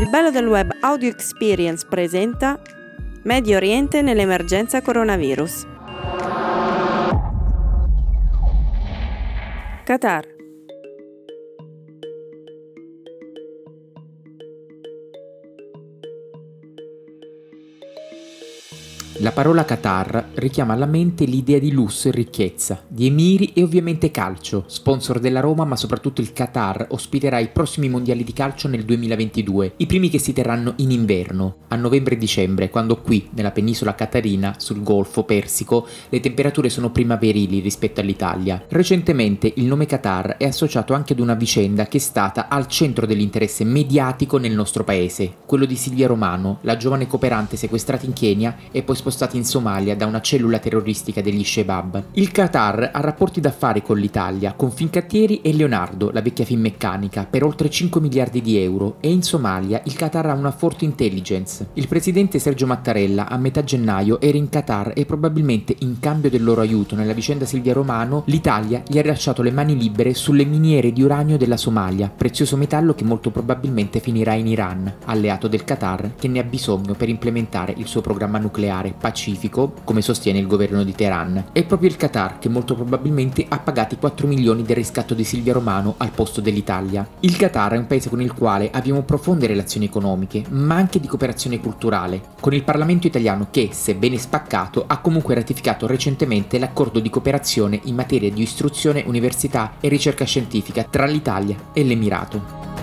Il bello del web Audio Experience presenta Medio Oriente nell'emergenza coronavirus. Qatar La parola Qatar richiama alla mente l'idea di lusso e ricchezza, di emiri e ovviamente calcio. Sponsor della Roma, ma soprattutto il Qatar ospiterà i prossimi mondiali di calcio nel 2022, i primi che si terranno in inverno, a novembre e dicembre, quando qui, nella penisola qatarina, sul Golfo Persico, le temperature sono primaverili rispetto all'Italia. Recentemente il nome Qatar è associato anche ad una vicenda che è stata al centro dell'interesse mediatico nel nostro paese, quello di Silvia Romano, la giovane cooperante sequestrata in Kenya e poi spostata spostati in Somalia da una cellula terroristica degli Shebab. Il Qatar ha rapporti d'affari con l'Italia, con Fincantieri e Leonardo, la vecchia Finmeccanica, per oltre 5 miliardi di euro e in Somalia il Qatar ha una forte intelligence. Il presidente Sergio Mattarella a metà gennaio era in Qatar e probabilmente in cambio del loro aiuto nella vicenda Silvia Romano, l'Italia gli ha rilasciato le mani libere sulle miniere di uranio della Somalia, prezioso metallo che molto probabilmente finirà in Iran, alleato del Qatar che ne ha bisogno per implementare il suo programma nucleare pacifico, come sostiene il governo di Teheran. È proprio il Qatar che molto probabilmente ha pagato i 4 milioni del riscatto di Silvia Romano al posto dell'Italia. Il Qatar è un paese con il quale abbiamo profonde relazioni economiche, ma anche di cooperazione culturale, con il Parlamento italiano che, sebbene spaccato, ha comunque ratificato recentemente l'accordo di cooperazione in materia di istruzione, università e ricerca scientifica tra l'Italia e l'Emirato.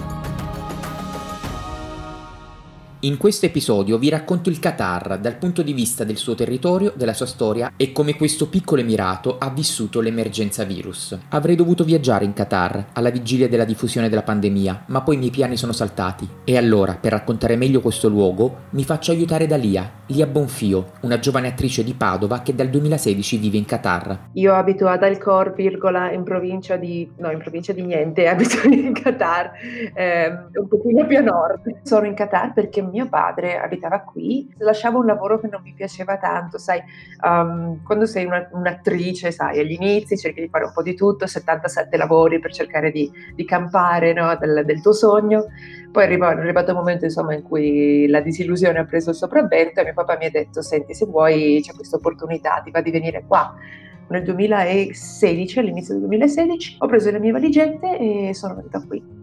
In questo episodio vi racconto il Qatar dal punto di vista del suo territorio, della sua storia e come questo piccolo emirato ha vissuto l'emergenza virus. Avrei dovuto viaggiare in Qatar alla vigilia della diffusione della pandemia, ma poi i miei piani sono saltati. E allora, per raccontare meglio questo luogo, mi faccio aiutare da Lia, Lia Bonfio, una giovane attrice di Padova che dal 2016 vive in Qatar. Io abito ad Alcor, virgola, in provincia di... no, in provincia di niente, abito in Qatar, eh, un pochino più a nord. Sono in Qatar perché mio padre abitava qui, lasciavo un lavoro che non mi piaceva tanto, sai, um, quando sei una, un'attrice, sai, agli inizi cerchi di fare un po' di tutto, 77 lavori per cercare di, di campare no, del, del, tuo sogno, poi è arrivato, è arrivato un momento insomma, in cui la disillusione ha preso il sopravvento e mio papà mi ha detto, senti, se vuoi c'è questa opportunità, ti va di venire qua nel 2016, all'inizio del 2016, ho preso le mie valigette e sono venuta qui.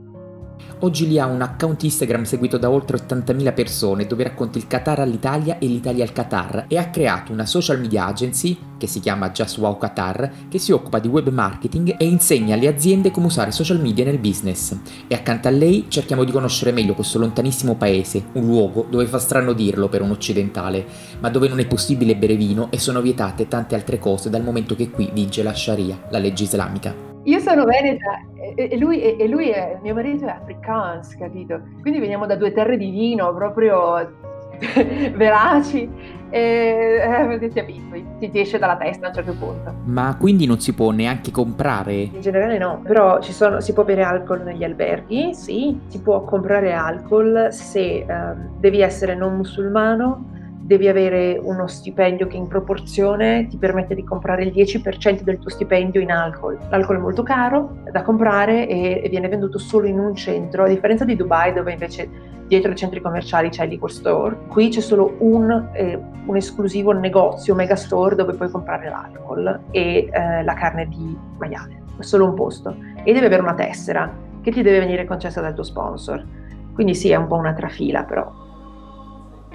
Oggi Lia ha un account Instagram seguito da oltre 80.000 persone dove racconta il Qatar all'Italia e l'Italia al Qatar e ha creato una social media agency che si chiama Just Wow Qatar che si occupa di web marketing e insegna alle aziende come usare social media nel business. E accanto a lei cerchiamo di conoscere meglio questo lontanissimo paese, un luogo dove fa strano dirlo per un occidentale, ma dove non è possibile bere vino e sono vietate tante altre cose dal momento che qui vige la Sharia, la legge islamica. Io sono veneta e, lui, e lui è, mio marito è afrikaans, capito? Quindi veniamo da due terre di vino proprio veraci e eh, ti abitui, ti, ti, esce dalla testa a un certo punto. Ma quindi non si può neanche comprare? In generale no, però sono, si può bere alcol negli alberghi, sì, si può comprare alcol se eh, devi essere non musulmano devi avere uno stipendio che in proporzione ti permette di comprare il 10% del tuo stipendio in alcol. L'alcol è molto caro da comprare e, viene venduto solo in un centro, a differenza di Dubai dove invece dietro i centri commerciali c'è liquor store. Qui c'è solo un, eh, un esclusivo negozio, mega store dove puoi comprare l'alcol e eh, la carne di maiale, solo un posto. E devi avere una tessera che ti deve venire concessa dal tuo sponsor. Quindi sì, è un po' una trafila però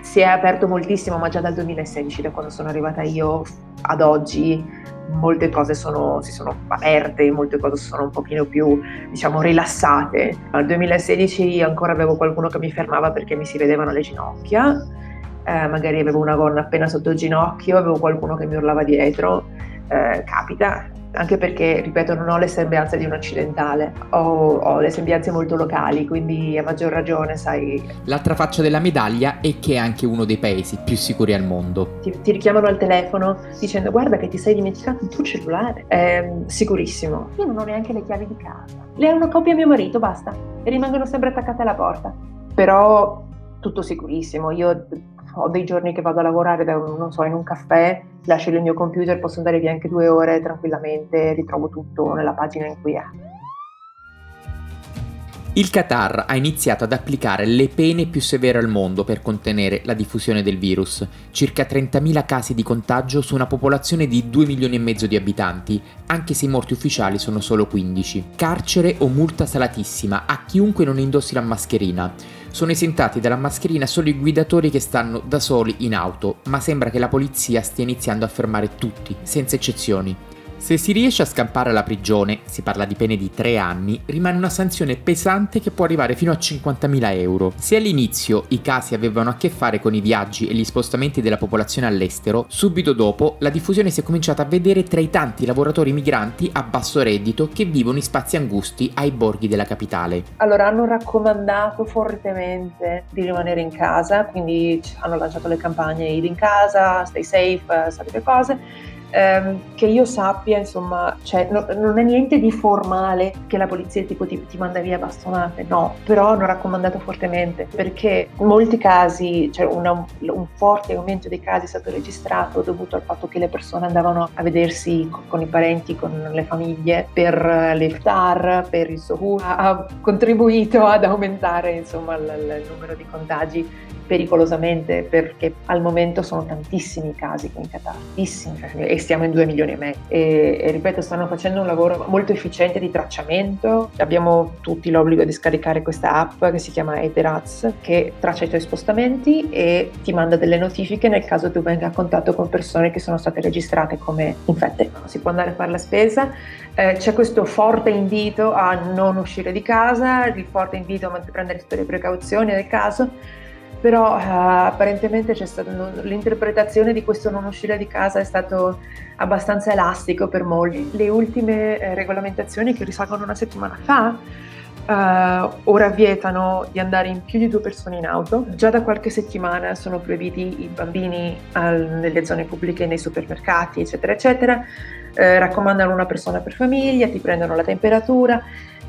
si è aperto moltissimo, ma già dal 2016, da quando sono arrivata io ad oggi, molte cose sono, si sono aperte, molte cose sono un pochino più, diciamo, rilassate. Nel 2016 ancora avevo qualcuno che mi fermava perché mi si vedevano le ginocchia, eh, magari avevo una gonna appena sotto il ginocchio, avevo qualcuno che mi urlava dietro, eh, capita, anche perché, ripeto, non ho le sembianze di un occidentale, ho, ho, le sembianze molto locali, quindi a maggior ragione, sai... L'altra faccia della medaglia è che è anche uno dei paesi più sicuri al mondo. Ti, ti richiamano al telefono dicendo guarda che ti sei dimenticato il tuo cellulare, è sicurissimo. Io non ho neanche le chiavi di casa. Le ha una coppia mio marito, basta, e rimangono sempre attaccate alla porta. Però tutto sicurissimo, io ho dei giorni che vado a lavorare da, non so, in un caffè, lascio il mio computer, posso andare via anche due ore tranquillamente, ritrovo tutto nella pagina in cui è. Il Qatar ha iniziato ad applicare le pene più severe al mondo per contenere la diffusione del virus, circa 30.000 casi di contagio su una popolazione di 2 milioni e mezzo di abitanti, anche se i morti ufficiali sono solo 15. Carcere o multa salatissima a chiunque non indossi la mascherina. Sono esentati dalla mascherina solo i guidatori che stanno da soli in auto, ma sembra che la polizia stia iniziando a fermare tutti, senza eccezioni. Se si riesce a scampare alla prigione, si parla di pene di 3 anni, rimane una sanzione pesante che può arrivare fino a 50.000 euro. Se all'inizio i casi avevano a che fare con i viaggi e gli spostamenti della popolazione all'estero, subito dopo la diffusione si è cominciata a vedere tra i tanti lavoratori migranti a basso reddito che vivono in spazi angusti ai borghi della capitale. Allora hanno raccomandato fortemente di rimanere in casa, quindi hanno lanciato le campagne Eid in casa, stay safe, sapete cose ehm, che io sappia, insomma, cioè, no, non è niente di formale che la polizia tipo ti, ti, manda via bastonate, no, però hanno raccomandato fortemente perché in molti casi, cioè una, un forte aumento dei casi è stato registrato dovuto al fatto che le persone andavano a vedersi con, con i parenti, con le famiglie per l'iftar, per il suhoor, ha, ha contribuito ad aumentare insomma il, il numero di contagi pericolosamente perché al momento sono tantissimi i casi qui in Qatar, tantissimi, e stiamo in 2 milioni e mezzo. E, e, ripeto, stanno facendo un lavoro molto efficiente di tracciamento. Abbiamo tutti l'obbligo di scaricare questa app che si chiama Eperaz, che traccia i tuoi spostamenti e ti manda delle notifiche nel caso tu venga a contatto con persone che sono state registrate come infette. Si può andare a fare la spesa, eh, c'è questo forte invito a non uscire di casa, il forte invito a prendere tutte le precauzioni nel caso però uh, apparentemente c'è stata, l'interpretazione di questo non uscire di casa è stato abbastanza elastico per molti. Le ultime eh, regolamentazioni che risalgono una settimana fa uh, ora vietano di andare in più di due persone in auto. Già da qualche settimana sono proibiti i bambini al, nelle zone pubbliche, nei supermercati, eccetera, eccetera. Uh, raccomandano una persona per famiglia, ti prendono la temperatura.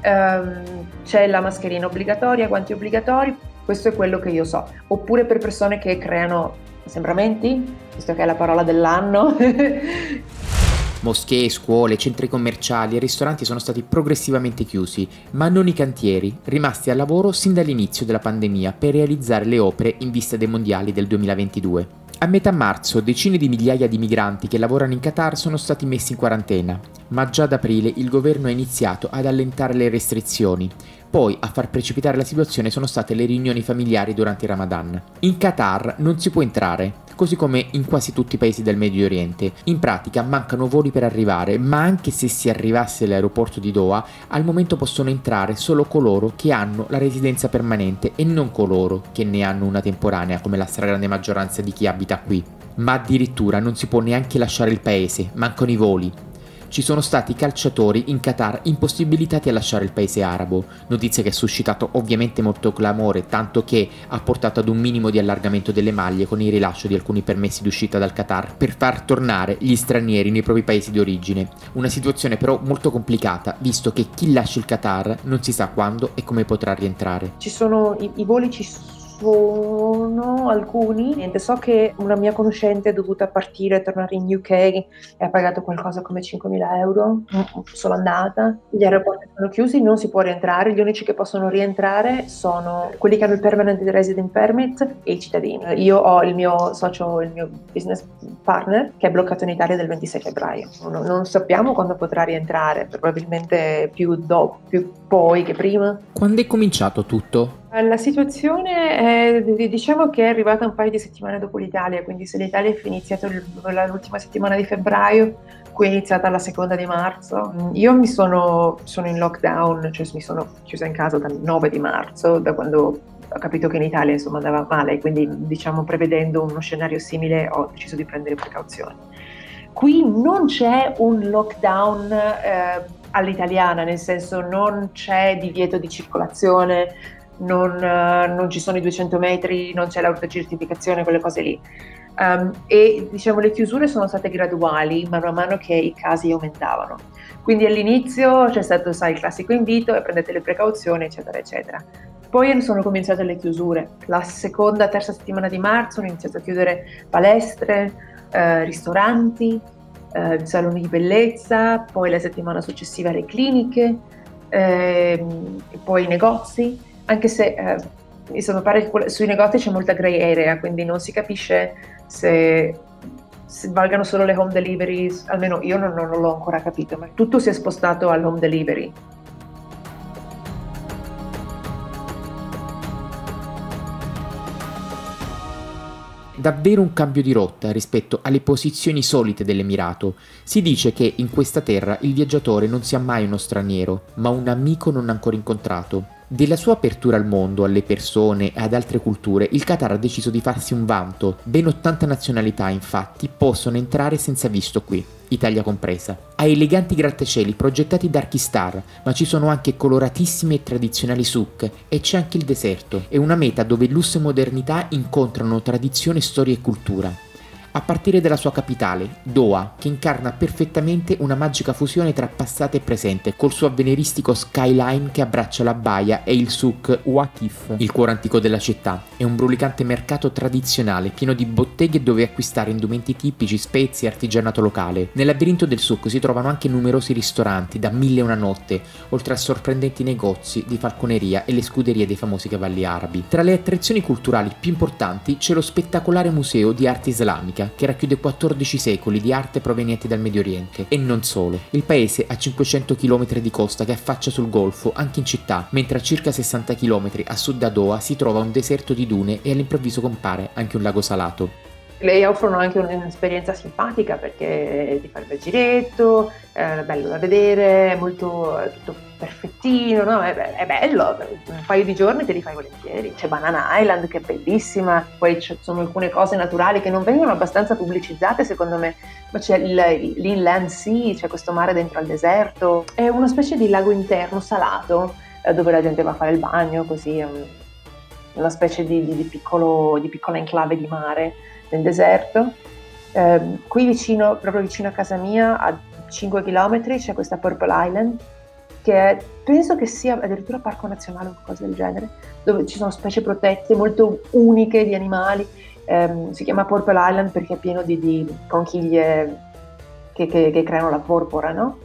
Um, c'è la mascherina obbligatoria, guanti obbligatori, questo è quello che io so. Oppure per persone che creano sembramenti, visto che è la parola dell'anno. Moschee, scuole, centri commerciali e ristoranti sono stati progressivamente chiusi, ma non i cantieri, rimasti al lavoro sin dall'inizio della pandemia per realizzare le opere in vista dei mondiali del 2022. A metà marzo decine di migliaia di migranti che lavorano in Qatar sono stati messi in quarantena, ma già ad aprile il governo ha iniziato ad allentare le restrizioni. Poi a far precipitare la situazione sono state le riunioni familiari durante il Ramadan. In Qatar non si può entrare, così come in quasi tutti i paesi del Medio Oriente. In pratica mancano voli per arrivare, ma anche se si arrivasse all'aeroporto di Doha, al momento possono entrare solo coloro che hanno la residenza permanente e non coloro che ne hanno una temporanea, come la stragrande maggioranza di chi abita qui. Ma addirittura non si può neanche lasciare il paese, mancano i voli ci sono stati calciatori in Qatar impossibilitati a lasciare il paese arabo, notizia che ha suscitato ovviamente molto clamore, tanto che ha portato ad un minimo di allargamento delle maglie con il rilascio di alcuni permessi di uscita dal Qatar per far tornare gli stranieri nei propri paesi di origine. Una situazione però molto complicata, visto che chi lascia il Qatar non si sa quando e come potrà rientrare. Ci sono i, i voli ci sono sono alcuni. Niente, so che una mia conoscente è dovuta partire e tornare in UK e ha pagato qualcosa come 5.000 euro solo andata. Gli aeroporti sono chiusi, non si può rientrare. Gli unici che possono rientrare sono quelli che hanno il permanent resident permit e i cittadini. Io ho il mio socio, il mio business partner che è bloccato in Italia del 26 febbraio. Non, non sappiamo quando potrà rientrare, probabilmente più dopo, più poi che prima. Quando è cominciato tutto? La situazione è, diciamo che è arrivata un paio di settimane dopo l'Italia, quindi se l'Italia è iniziato l'ultima settimana di febbraio, qui è iniziata la seconda di marzo. Io mi sono, sono in lockdown, cioè mi sono chiusa in casa dal 9 di marzo, da quando ho capito che in Italia insomma andava male, quindi diciamo prevedendo uno scenario simile ho deciso di prendere precauzioni. Qui non c'è un lockdown eh, all'italiana, nel senso non c'è divieto di circolazione, non, uh, non, ci sono i 200 metri, non c'è l'autocertificazione, quelle cose lì. Um, e diciamo le chiusure sono state graduali man mano che i casi aumentavano. Quindi all'inizio c'è stato, sai, il classico invito e prendete le precauzioni, eccetera, eccetera. Poi sono cominciate le chiusure. La seconda, terza settimana di marzo hanno iniziato a chiudere palestre, eh, ristoranti, eh, saloni di bellezza, poi la settimana successiva le cliniche, eh, poi i negozi, anche se eh, insomma, pare che sui negozi c'è molta grey area, quindi non si capisce se, se valgano solo le home deliveries, almeno io non, non l'ho ancora capito, ma tutto si è spostato al home delivery. davvero un cambio di rotta rispetto alle posizioni solite dell'Emirato. Si dice che in questa terra il viaggiatore non sia mai uno straniero, ma un amico non ancora incontrato. Della sua apertura al mondo, alle persone e ad altre culture, il Qatar ha deciso di farsi un vanto. Ben 80 nazionalità, infatti, possono entrare senza visto qui. Italia compresa. Ha eleganti grattacieli progettati da Archistar, ma ci sono anche coloratissimi e tradizionali souk e c'è anche il deserto. È una meta dove lusso e modernità incontrano tradizione, storia e cultura a partire dalla sua capitale, Doha, che incarna perfettamente una magica fusione tra passato e presente, col suo avveniristico skyline che abbraccia la baia e il souk Waqif, il cuore antico della città. È un brulicante mercato tradizionale, pieno di botteghe dove acquistare indumenti tipici, spezie e artigianato locale. Nel labirinto del souk si trovano anche numerosi ristoranti da mille e una notte, oltre a sorprendenti negozi di falconeria e le scuderie dei famosi cavalli arabi. Tra le attrazioni culturali più importanti c'è lo spettacolare museo di arte islamica antica che racchiude 14 secoli di arte provenienti dal Medio Oriente. E non solo. Il paese ha 500 km di costa che affaccia sul golfo, anche in città, mentre a circa 60 km a sud da Doha si trova un deserto di dune e all'improvviso compare anche un lago salato le offrono anche un'esperienza simpatica perché ti fa il bel giretto, è bello da vedere, molto è tutto perfettino, no? è, è, bello, un paio di giorni te li fai volentieri. C'è Banana Island che è bellissima, poi ci sono alcune cose naturali che non vengono abbastanza pubblicizzate secondo me, ma c'è il, l'Inland Sea, c'è questo mare dentro al deserto, è una specie di lago interno salato eh, dove la gente va a fare il bagno, così, una specie di, di, di, piccolo, di piccola enclave di mare nel deserto. Eh, qui vicino, proprio vicino a casa mia, a 5 km, c'è questa Purple Island, che è, penso che sia addirittura parco nazionale o qualcosa del genere, dove ci sono specie protette molto uniche di animali. Eh, si chiama Purple Island perché è pieno di, di conchiglie che, che, che, creano la porpora, no?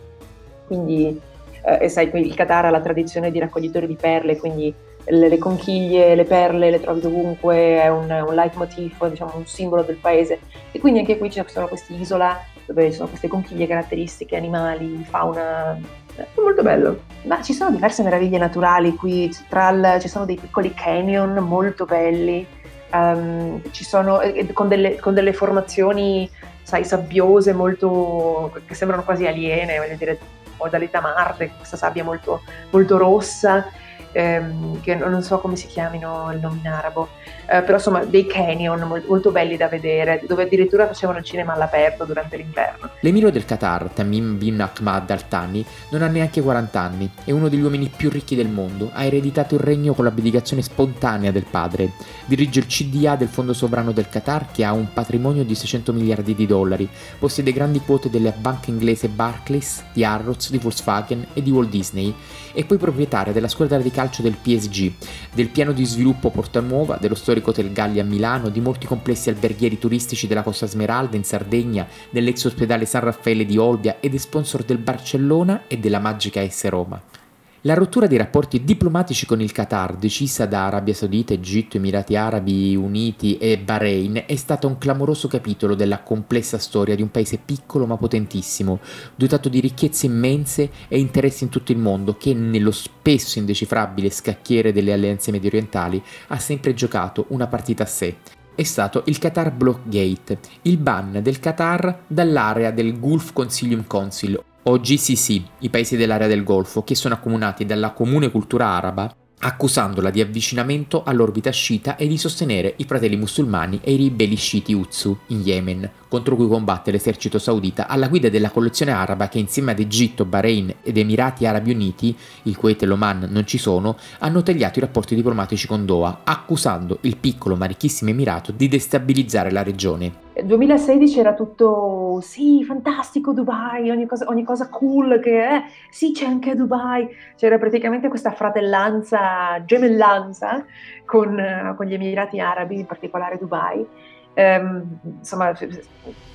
Quindi, eh, e sai, il Qatar ha la tradizione di raccoglitori di perle, quindi le, le, conchiglie, le perle le trovi dovunque, è un, un leitmotiv, diciamo un simbolo del paese. E quindi anche qui ci sono queste isole dove ci sono queste conchiglie caratteristiche, animali, fauna. È molto bello. Ma ci sono diverse meraviglie naturali qui, il, ci sono dei piccoli canyon molto belli, um, sono, con, delle, con delle formazioni sai, sabbiose molto, che sembrano quasi aliene, voglio dire, modalità Marte, questa sabbia molto, molto rossa ehm, che non so come si chiamino il nome in arabo, eh, però insomma dei canyon molto, belli da vedere, dove addirittura facevano il cinema all'aperto durante l'inverno. L'emiro del Qatar, Tamim bin Ahmad Al Thani, non ha neanche 40 anni, è uno degli uomini più ricchi del mondo, ha ereditato il regno con l'abdicazione spontanea del padre, dirige il CDA del Fondo Sovrano del Qatar che ha un patrimonio di 600 miliardi di dollari, possiede grandi quote delle banche inglese Barclays, di Harrods, di Volkswagen e di Walt Disney, e poi proprietaria della squadra di calcio del PSG, del piano di sviluppo Porta Nuova, dello storico Hotel Galli a Milano, di molti complessi alberghieri turistici della Costa Smeralda in Sardegna, dell'ex ospedale San Raffaele di Olbia ed è sponsor del Barcellona e della Magica S Roma. La rottura dei rapporti diplomatici con il Qatar, decisa da Arabia Saudita, Egitto, Emirati Arabi Uniti e Bahrain, è stata un clamoroso capitolo della complessa storia di un paese piccolo ma potentissimo, dotato di ricchezze immense e interessi in tutto il mondo, che nello spesso indecifrabile scacchiere delle alleanze medio orientali ha sempre giocato una partita a sé. È stato il Qatar Blockgate, il ban del Qatar dall'area del Gulf Consilium Council, o GCC, i paesi dell'area del Golfo, che sono accomunati dalla comune cultura araba accusandola di avvicinamento all'orbita sciita e di sostenere i fratelli musulmani e i ribelli sciiti Uzzu in Yemen, contro cui combatte l'esercito saudita alla guida della collezione araba che insieme ad Egitto, Bahrain ed Emirati Arabi Uniti, il Kuwait e l'Oman non ci sono, hanno tagliato i rapporti diplomatici con Doha, accusando il piccolo ma ricchissimo Emirato di destabilizzare la regione. Nel 2016 era tutto sì, fantastico Dubai, ogni cosa, ogni cosa cool che è, sì c'è anche Dubai, c'era praticamente questa fratellanza, gemellanza con, con gli Emirati Arabi, in particolare Dubai, ehm, insomma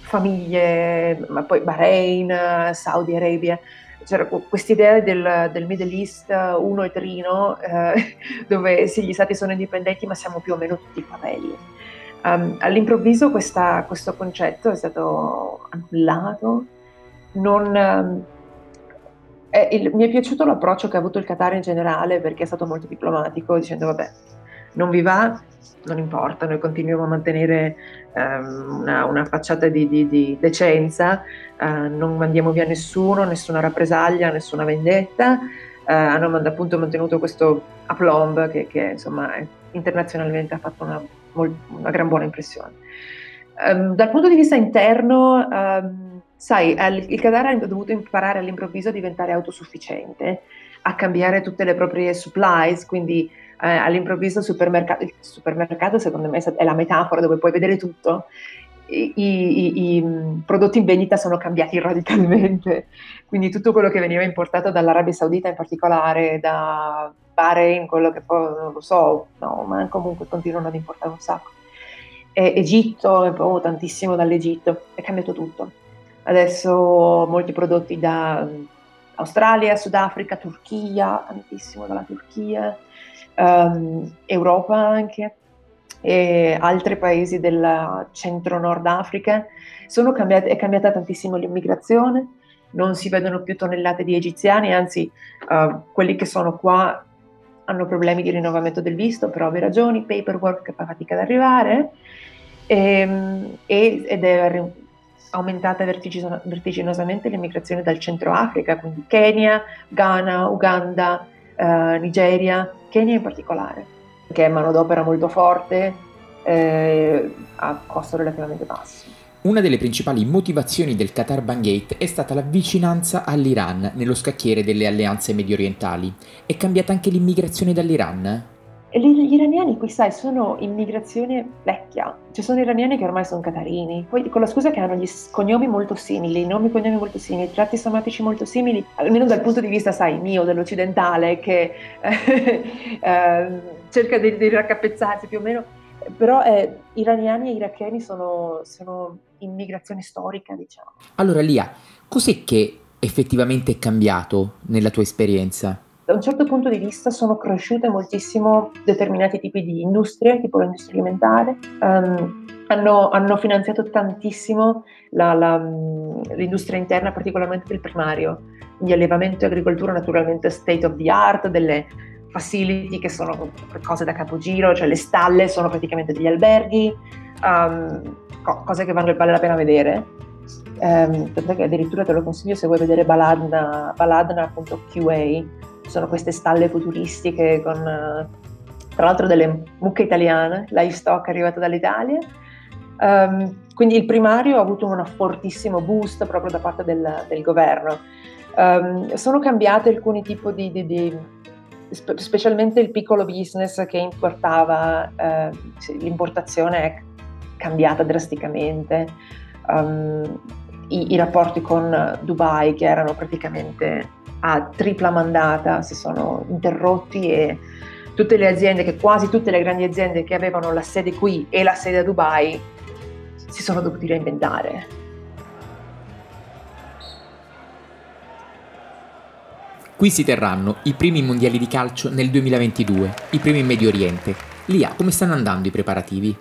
famiglie, ma poi Bahrain, Saudi Arabia, c'era questa idea del, del, Middle East uno e trino, eh, dove sì, gli stati sono indipendenti, ma siamo più o meno tutti fratelli. Um, all'improvviso questa, questo concetto è stato annullato. Non, um, è, il, mi è piaciuto l'approccio che ha avuto il Qatar in generale perché è stato molto diplomatico, dicendo vabbè, non vi va, non importa, noi continuiamo a mantenere um, una, una, facciata di, di, di decenza, uh, non mandiamo via nessuno, nessuna rappresaglia, nessuna vendetta. Uh, hanno appunto mantenuto questo aplomb che, che insomma internazionalmente ha fatto una, una gran buona impressione. Um, dal punto di vista interno, um, sai, il Qatar ha dovuto imparare all'improvviso a diventare autosufficiente, a cambiare tutte le proprie supplies, quindi eh, all'improvviso supermercato, il supermercato secondo me è la metafora dove puoi vedere tutto, i, i, i, mm, prodotti in vendita sono cambiati radicalmente, quindi tutto quello che veniva importato dall'Arabia Saudita in particolare, da Bahrain, quello che poi non lo so, no, ma comunque continuano ad importare un sacco. E Egitto, oh, tantissimo dall'Egitto, è cambiato tutto. Adesso molti prodotti da mm, Australia, Sudafrica, Turchia, tantissimo dalla Turchia, um, Europa anche, e altri paesi del centro-nord Africa. Cambiate, è cambiata tantissimo l'immigrazione, non si vedono più tonnellate di egiziani, anzi uh, quelli che sono qua hanno problemi di rinnovamento del visto per ovvie ragioni, paperwork che fa fatica ad arrivare e, ehm, ed è aumentata vertiginosamente l'immigrazione dal centro Africa, quindi Kenya, Ghana, Uganda, eh, Nigeria, Kenya in particolare, che è manodopera molto forte eh, a costo relativamente basso. Una delle principali motivazioni del Qatar Bangate è stata la vicinanza all'Iran nello scacchiere delle alleanze medio orientali. È cambiata anche l'immigrazione dall'Iran? Gli iraniani, qui sai, sono immigrazione vecchia, ci sono iraniani che ormai sono catarini, poi con la scusa che hanno gli cognomi molto simili, nomi e cognomi molto simili, tratti somatici molto simili, almeno dal punto di vista, sai, mio, dell'occidentale, che eh, cerca di, di raccapezzarsi più o meno, però eh, iraniani e iracheni sono, sono immigrazione storica, diciamo. Allora Lia, cos'è che effettivamente è cambiato nella tua esperienza? Da un certo punto di vista sono cresciute moltissimo determinati tipi di industrie, tipo l'industria alimentare. Um, hanno, hanno, finanziato tantissimo la, la, l'industria interna, particolarmente del primario, quindi allevamento e agricoltura naturalmente state of the art, delle facility che sono cose da capogiro, cioè le stalle sono praticamente degli alberghi, um, co- cose che vale la pena vedere. Um, addirittura te lo consiglio se vuoi vedere baladna, baladna.qa sono queste stalle futuristiche con tra l'altro delle mucche italiane, livestock arrivato dall'Italia. Um, quindi il primario ha avuto un fortissimo boost proprio da parte del, del governo. Um, sono cambiate alcuni tipi di, di, di, specialmente il piccolo business che importava, eh, l'importazione è cambiata drasticamente. Um, i, i, rapporti con Dubai che erano praticamente a tripla mandata si sono interrotti e tutte le aziende, che quasi tutte le grandi aziende che avevano la sede qui e la sede a Dubai, si sono dovuti reinventare. Qui si terranno i primi mondiali di calcio nel 2022, i primi in Medio Oriente. Lia, come stanno andando i preparativi?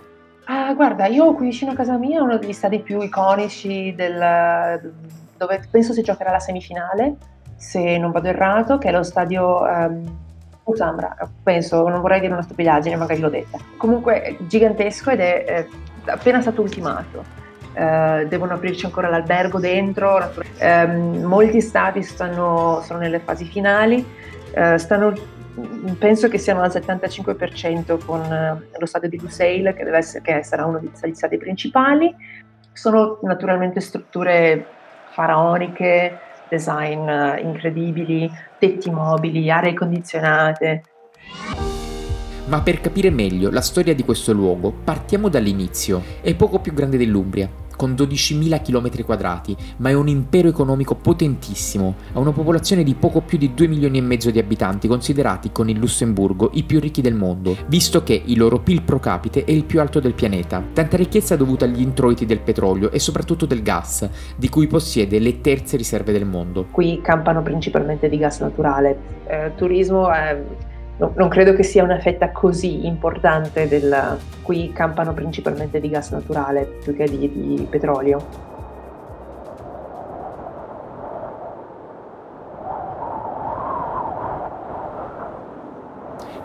Ah, guarda, io qui vicino a casa mia, uno degli stadi più iconici del, dove penso si giocherà la semifinale, se non vado errato, che è lo stadio um, Usambra, penso, non vorrei dire una stupidaggine, magari l'ho detta. Comunque gigantesco ed è eh, appena stato ultimato. Uh, devono aprirci ancora l'albergo dentro, um, molti stati stanno, sono nelle fasi finali, uh, stanno, penso che siano al 75% con uh, lo stadio di Lusail, che, essere, che sarà uno degli stati principali. Sono naturalmente strutture faraoniche, design eh, incredibili, tetti mobili, aree condizionate. Ma per capire meglio la storia di questo luogo, partiamo dall'inizio. È poco più grande dell'Umbria. Con 12.000 km quadrati, ma è un impero economico potentissimo. Ha una popolazione di poco più di 2 milioni e mezzo di abitanti, considerati con il Lussemburgo i più ricchi del mondo, visto che il loro PIL pro capite è il più alto del pianeta. Tanta ricchezza dovuta agli introiti del petrolio e soprattutto del gas, di cui possiede le terze riserve del mondo. Qui campano principalmente di gas naturale. Eh, turismo è no, non credo che sia una fetta così importante del... Qui campano principalmente di gas naturale più che di, di petrolio.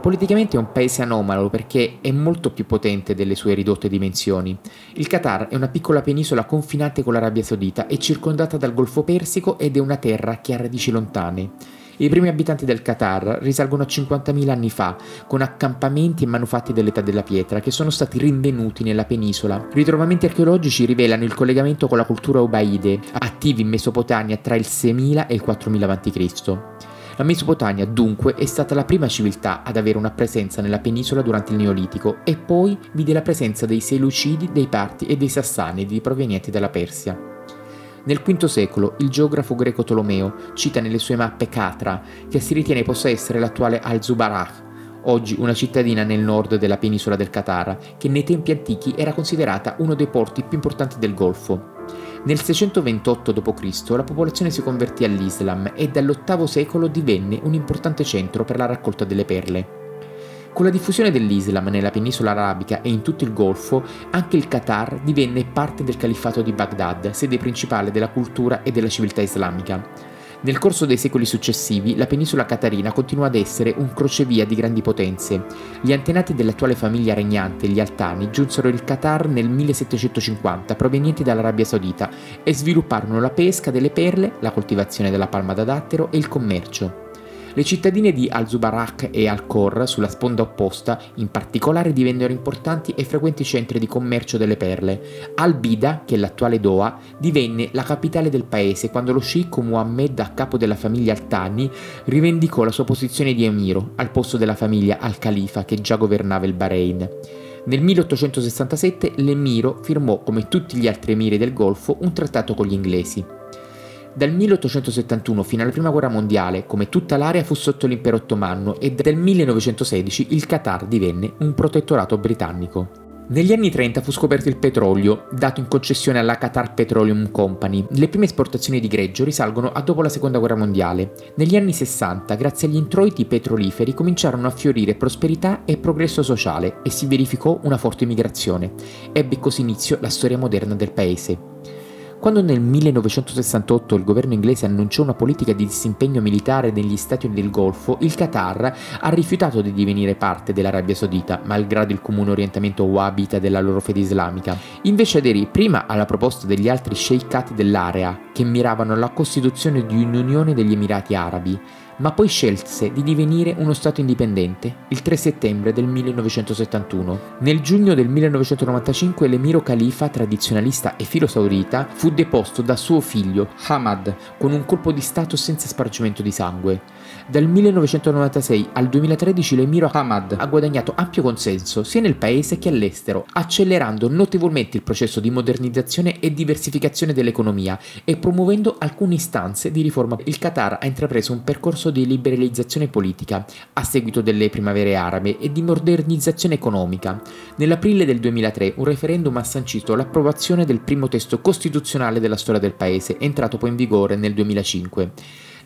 Politicamente è un paese anomalo perché è molto più potente delle sue ridotte dimensioni. Il Qatar è una piccola penisola confinante con l'Arabia Saudita, è circondata dal Golfo Persico ed è una terra che ha radici lontane. I primi abitanti del Qatar risalgono a 50.000 anni fa, con accampamenti e manufatti dell'età della pietra che sono stati rinvenuti nella penisola. Ritrovamenti archeologici rivelano il collegamento con la cultura Ubaide, attivi in Mesopotamia tra il 6000 e il 4000 a.C. La Mesopotamia dunque è stata la prima civiltà ad avere una presenza nella penisola durante il Neolitico e poi vide la presenza dei Selucidi, dei Parti e dei Sassanidi provenienti dalla Persia. Nel V secolo il geografo greco Tolomeo cita nelle sue mappe Catra, che si ritiene possa essere l'attuale Al-Zubarah, oggi una cittadina nel nord della penisola del Qatar, che nei tempi antichi era considerata uno dei porti più importanti del Golfo. Nel 628 d.C. la popolazione si convertì all'Islam e dall'VIII secolo divenne un importante centro per la raccolta delle perle. Con la diffusione dell'Islam nella penisola arabica e in tutto il Golfo, anche il Qatar divenne parte del califfato di Baghdad, sede principale della cultura e della civiltà islamica. Nel corso dei secoli successivi, la penisola qatarina continuò ad essere un crocevia di grandi potenze. Gli antenati dell'attuale famiglia regnante, gli Altani, giunsero il Qatar nel 1750, provenienti dall'Arabia Saudita, e svilupparono la pesca delle perle, la coltivazione della palma da dattero e il commercio. Le cittadine di Al-Zubarak e Al-Khor, sulla sponda opposta, in particolare divennero importanti e frequenti centri di commercio delle perle. Al-Bida, che è l'attuale Doha, divenne la capitale del paese quando lo sceicco Muhammad, a capo della famiglia Al-Thani, rivendicò la sua posizione di emiro, al posto della famiglia Al-Khalifa che già governava il Bahrain. Nel 1867 l'emiro firmò, come tutti gli altri emiri del Golfo, un trattato con gli inglesi. Dal 1871 fino alla Prima Guerra Mondiale, come tutta l'area fu sotto l'impero ottomano e dal 1916 il Qatar divenne un protettorato britannico. Negli anni 30 fu scoperto il petrolio, dato in concessione alla Qatar Petroleum Company. Le prime esportazioni di greggio risalgono a dopo la Seconda Guerra Mondiale. Negli anni 60, grazie agli introiti petroliferi, cominciarono a fiorire prosperità e progresso sociale e si verificò una forte migrazione. Ebbe così inizio la storia moderna del paese. Quando nel 1968 il governo inglese annunciò una politica di disimpegno militare negli Stati Uniti del Golfo, il Qatar ha rifiutato di divenire parte dell'Arabia Saudita, malgrado il comune orientamento wahhabita della loro fede islamica. Invece aderì prima alla proposta degli altri sceicati dell'area, che miravano alla costituzione di un'unione degli Emirati Arabi, ma poi scelse di divenire uno Stato indipendente il 3 settembre del 1971. Nel giugno del 1995 l'emiro califa tradizionalista e filo saudita fu deposto da suo figlio Hamad con un colpo di Stato senza spargimento di sangue. Dal 1996 al 2013 l'emiro Hamad ha guadagnato ampio consenso sia nel paese che all'estero, accelerando notevolmente il processo di modernizzazione e diversificazione dell'economia e promuovendo alcune istanze di riforma. Il Qatar ha intrapreso un percorso percorso di liberalizzazione politica a seguito delle primavere arabe e di modernizzazione economica. Nell'aprile del 2003 un referendum ha sancito l'approvazione del primo testo costituzionale della storia del paese, entrato poi in vigore nel 2005.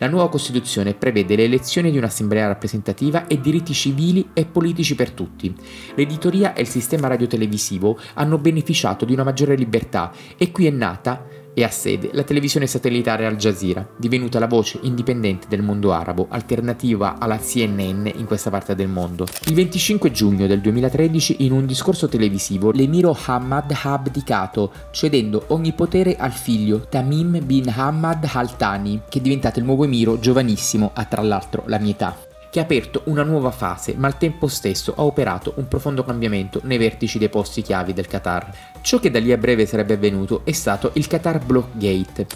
La nuova Costituzione prevede le elezioni di un'assemblea rappresentativa e diritti civili e politici per tutti. L'editoria e il sistema radiotelevisivo hanno beneficiato di una maggiore libertà e qui è nata e ha sede la televisione satellitare Al Jazeera, divenuta la voce indipendente del mondo arabo, alternativa alla CNN in questa parte del mondo. Il 25 giugno del 2013, in un discorso televisivo, l'emiro Hamad ha abdicato, cedendo ogni potere al figlio Tamim bin Hamad Al Thani, che è diventato il nuovo emiro giovanissimo, ha tra l'altro la mia età che ha aperto una nuova fase, ma al tempo stesso ha operato un profondo cambiamento nei vertici dei posti chiavi del Qatar. Ciò che da lì a breve sarebbe avvenuto è stato il Qatar Blockgate.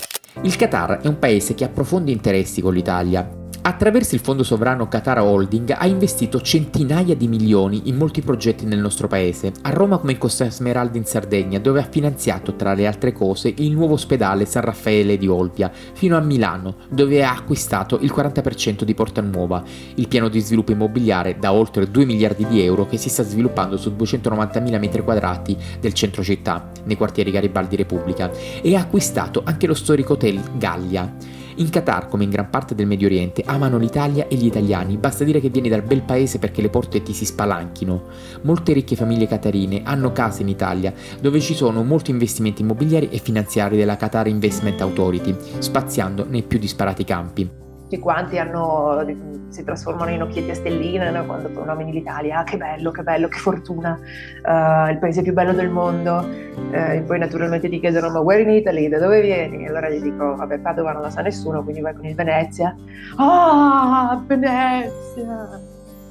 Il Qatar è un paese che ha profondi interessi con l'Italia, Attraverso il fondo sovrano Qatar Holding ha investito centinaia di milioni in molti progetti nel nostro paese, a Roma come in Costa Smeralda in Sardegna, dove ha finanziato tra le altre cose il nuovo ospedale San Raffaele di Olbia, fino a Milano, dove ha acquistato il 40% di Porta Nuova, il piano di sviluppo immobiliare da oltre 2 miliardi di euro che si sta sviluppando su 290.000 metri quadrati del centro città, nei quartieri Garibaldi Repubblica, e ha acquistato anche lo storico hotel Gallia. In Qatar, come in gran parte del Medio Oriente, amano l'Italia e gli italiani, basta dire che vieni dal bel paese perché le porte ti si spalanchino. Molte ricche famiglie qatarine hanno case in Italia, dove ci sono molti investimenti immobiliari e finanziari della Qatar Investment Authority, spaziando nei più disparati campi tutti quanti hanno, si trasformano in occhietti a stelline no? quando nomini l'Italia, ah, che bello, che bello, che fortuna, uh, il paese più bello del mondo, uh, poi naturalmente ti chiedono ma where in Italy, da dove vieni? E allora gli dico, vabbè Padova non la sa nessuno, quindi vai con il Venezia, ah, Venezia!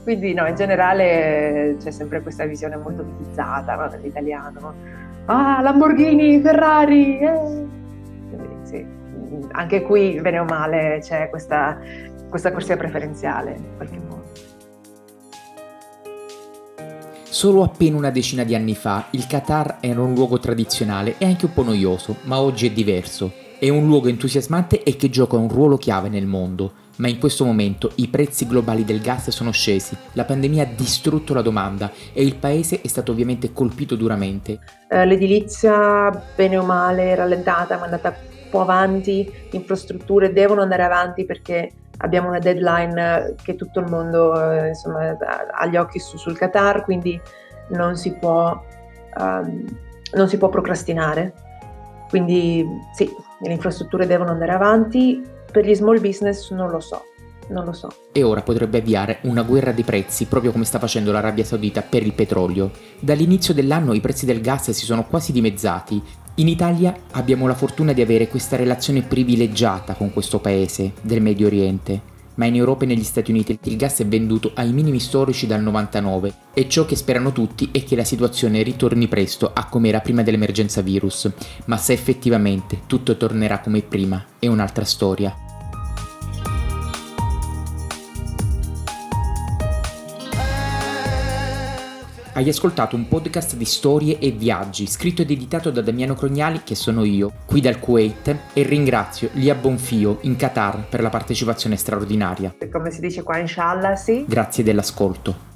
Quindi no, in generale c'è sempre questa visione molto mitizzata no, dell'italiano, ah, Lamborghini, Ferrari, eh! Quindi, sì anche qui, bene o male, c'è questa, questa corsia preferenziale in qualche modo. Solo appena una decina di anni fa il Qatar era un luogo tradizionale e anche un po' noioso, ma oggi è diverso. È un luogo entusiasmante e che gioca un ruolo chiave nel mondo. Ma in questo momento i prezzi globali del gas sono scesi, la pandemia ha distrutto la domanda e il paese è stato ovviamente colpito duramente. Eh, l'edilizia, bene o male, rallentata, ma è andata po' avanti, infrastrutture devono andare avanti perché abbiamo una deadline che tutto il mondo eh, insomma, ha gli occhi su, sul Qatar, quindi non si, può, um, non si può procrastinare. Quindi sì, le infrastrutture devono andare avanti, per gli small business non lo so. Non lo so. E ora potrebbe avviare una guerra di prezzi, proprio come sta facendo l'Arabia Saudita per il petrolio. Dall'inizio dell'anno i prezzi del gas si sono quasi dimezzati in Italia abbiamo la fortuna di avere questa relazione privilegiata con questo paese del Medio Oriente, ma in Europa e negli Stati Uniti il gas è venduto ai minimi storici dal 99 e ciò che sperano tutti è che la situazione ritorni presto a come era prima dell'emergenza virus, ma se effettivamente tutto tornerà come prima è un'altra storia. Hai ascoltato un podcast di storie e viaggi, scritto ed editato da Damiano Crognali, che sono io, qui dal Kuwait, e ringrazio Lia Bonfio in Qatar per la partecipazione straordinaria. Come si dice qua, inshallah, sì. Grazie dell'ascolto.